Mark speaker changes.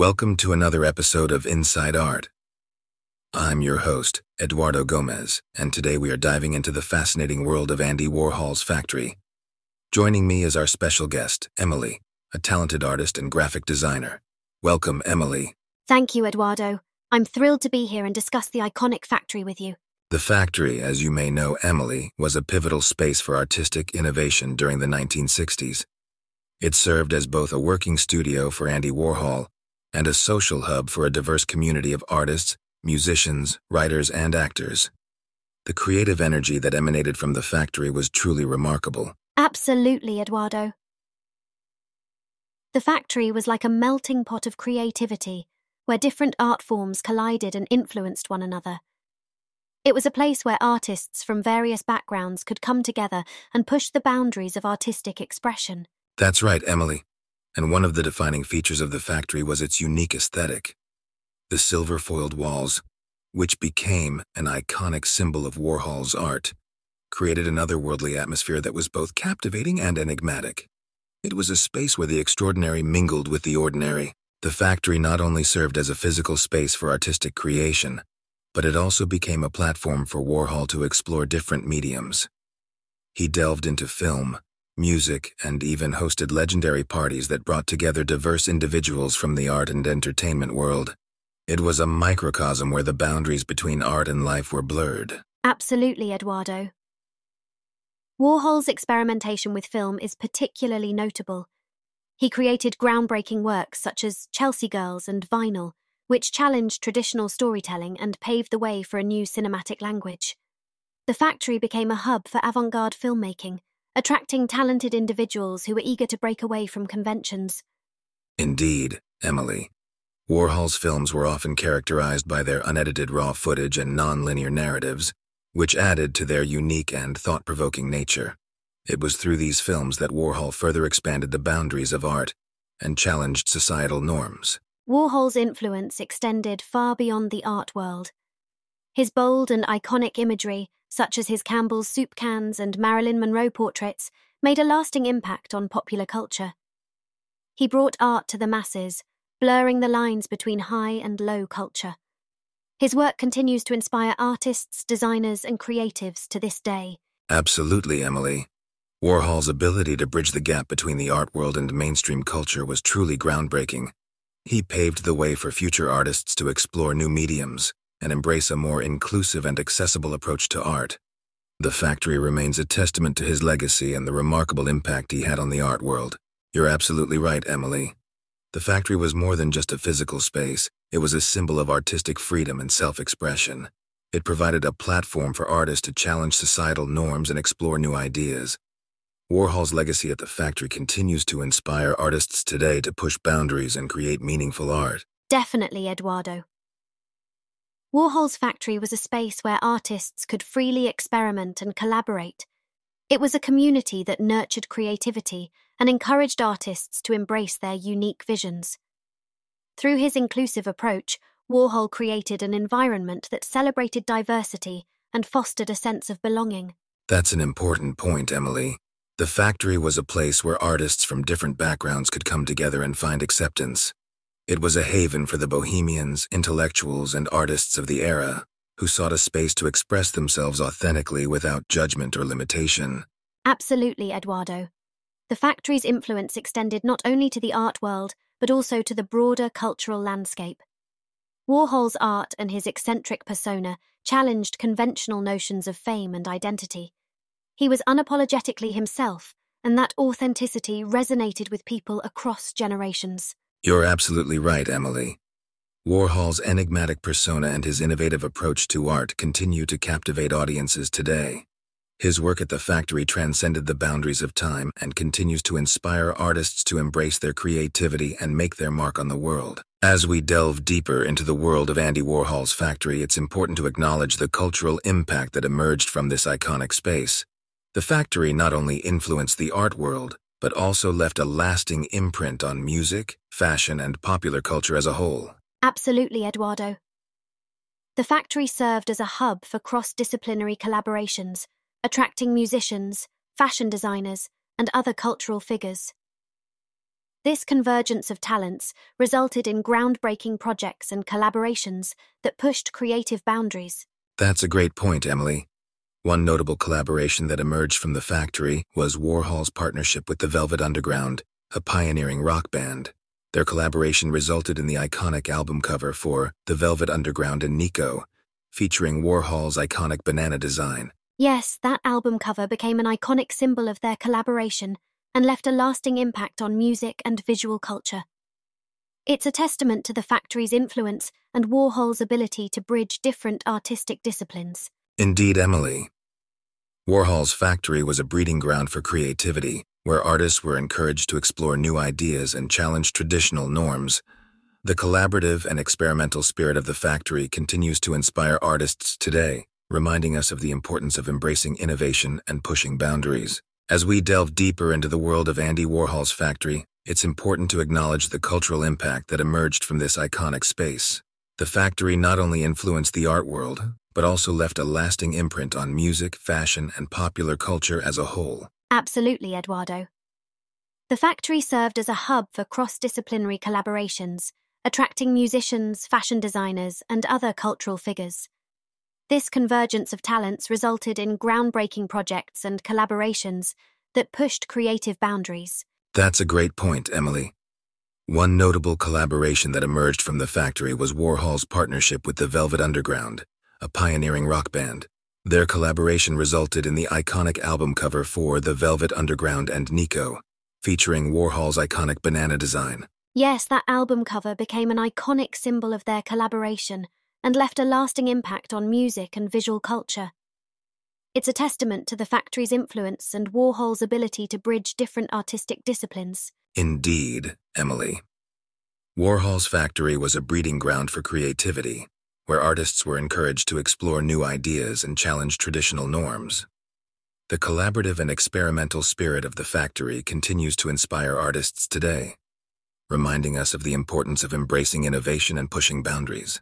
Speaker 1: Welcome to another episode of Inside Art. I'm your host, Eduardo Gomez, and today we are diving into the fascinating world of Andy Warhol's factory. Joining me is our special guest, Emily, a talented artist and graphic designer. Welcome, Emily.
Speaker 2: Thank you, Eduardo. I'm thrilled to be here and discuss the iconic factory with you.
Speaker 1: The factory, as you may know, Emily, was a pivotal space for artistic innovation during the 1960s. It served as both a working studio for Andy Warhol and a social hub for a diverse community of artists, musicians, writers, and actors. The creative energy that emanated from the factory was truly remarkable.
Speaker 2: Absolutely, Eduardo. The factory was like a melting pot of creativity, where different art forms collided and influenced one another. It was a place where artists from various backgrounds could come together and push the boundaries of artistic expression.
Speaker 1: That's right, Emily. And one of the defining features of the factory was its unique aesthetic. The silver foiled walls, which became an iconic symbol of Warhol's art, created an otherworldly atmosphere that was both captivating and enigmatic. It was a space where the extraordinary mingled with the ordinary. The factory not only served as a physical space for artistic creation, but it also became a platform for Warhol to explore different mediums. He delved into film, music, and even hosted legendary parties that brought together diverse individuals from the art and entertainment world. It was a microcosm where the boundaries between art and life were blurred.
Speaker 2: Absolutely, Eduardo. Warhol's experimentation with film is particularly notable. He created groundbreaking works such as Chelsea Girls and Vinyl, which challenged traditional storytelling and paved the way for a new cinematic language. The factory became a hub for avant garde filmmaking, attracting talented individuals who were eager to break away from conventions.
Speaker 1: Indeed, Emily. Warhol's films were often characterized by their unedited raw footage and non-linear narratives, which added to their unique and thought-provoking nature. It was through these films that Warhol further expanded the boundaries of art and challenged societal norms.
Speaker 2: Warhol's influence extended far beyond the art world. His bold and iconic imagery such as his Campbell's soup cans and Marilyn Monroe portraits, made a lasting impact on popular culture. He brought art to the masses, blurring the lines between high and low culture. His work continues to inspire artists, designers, and creatives to this day.
Speaker 1: Absolutely, Emily. Warhol's ability to bridge the gap between the art world and mainstream culture was truly groundbreaking. He paved the way for future artists to explore new mediums, and embrace a more inclusive and accessible approach to art. The factory remains a testament to his legacy and the remarkable impact he had on the art world. You're absolutely right, Emily. The factory was more than just a physical space, it was a symbol of artistic freedom and self expression. It provided a platform for artists to challenge societal norms and explore new ideas. Warhol's legacy at the factory continues to inspire artists today to push boundaries and create meaningful art.
Speaker 2: Definitely, Eduardo. Warhol's factory was a space where artists could freely experiment and collaborate. It was a community that nurtured creativity and encouraged artists to embrace their unique visions. Through his inclusive approach, Warhol created an environment that celebrated diversity and fostered a sense of belonging.
Speaker 1: That's an important point, Emily. The factory was a place where artists from different backgrounds could come together and find acceptance. It was a haven for the bohemians, intellectuals, and artists of the era who sought a space to express themselves authentically without judgment or limitation.
Speaker 2: Absolutely, Eduardo. The factory's influence extended not only to the art world, but also to the broader cultural landscape. Warhol's art and his eccentric persona challenged conventional notions of fame and identity. He was unapologetically himself, and that authenticity resonated with people across generations.
Speaker 1: You're absolutely right, Emily. Warhol's enigmatic persona and his innovative approach to art continue to captivate audiences today. His work at the factory transcended the boundaries of time and continues to inspire artists to embrace their creativity and make their mark on the world. As we delve deeper into the world of Andy Warhol's factory, it's important to acknowledge the cultural impact that emerged from this iconic space. The factory not only influenced the art world, but also left a lasting imprint on music, fashion, and popular culture as a whole.
Speaker 2: Absolutely, Eduardo. The factory served as a hub for cross disciplinary collaborations, attracting musicians, fashion designers, and other cultural figures. This convergence of talents resulted in groundbreaking projects and collaborations that pushed creative boundaries.
Speaker 1: That's a great point, Emily. One notable collaboration that emerged from the factory was Warhol's partnership with the Velvet Underground, a pioneering rock band. Their collaboration resulted in the iconic album cover for The Velvet Underground and Nico, featuring Warhol's iconic banana design.
Speaker 2: Yes, that album cover became an iconic symbol of their collaboration and left a lasting impact on music and visual culture. It's a testament to the factory's influence and Warhol's ability to bridge different artistic disciplines.
Speaker 1: Indeed, Emily. Warhol's factory was a breeding ground for creativity, where artists were encouraged to explore new ideas and challenge traditional norms. The collaborative and experimental spirit of the factory continues to inspire artists today, reminding us of the importance of embracing innovation and pushing boundaries. As we delve deeper into the world of Andy Warhol's factory, it's important to acknowledge the cultural impact that emerged from this iconic space. The factory not only influenced the art world, but also left a lasting imprint on music, fashion, and popular culture as a whole.
Speaker 2: Absolutely, Eduardo. The factory served as a hub for cross disciplinary collaborations, attracting musicians, fashion designers, and other cultural figures. This convergence of talents resulted in groundbreaking projects and collaborations that pushed creative boundaries.
Speaker 1: That's a great point, Emily. One notable collaboration that emerged from the factory was Warhol's partnership with the Velvet Underground, a pioneering rock band. Their collaboration resulted in the iconic album cover for The Velvet Underground and Nico, featuring Warhol's iconic banana design.
Speaker 2: Yes, that album cover became an iconic symbol of their collaboration and left a lasting impact on music and visual culture. It's a testament to the factory's influence and Warhol's ability to bridge different artistic disciplines.
Speaker 1: Indeed, Emily. Warhol's factory was a breeding ground for creativity, where artists were encouraged to explore new ideas and challenge traditional norms. The collaborative and experimental spirit of the factory continues to inspire artists today, reminding us of the importance of embracing innovation and pushing boundaries.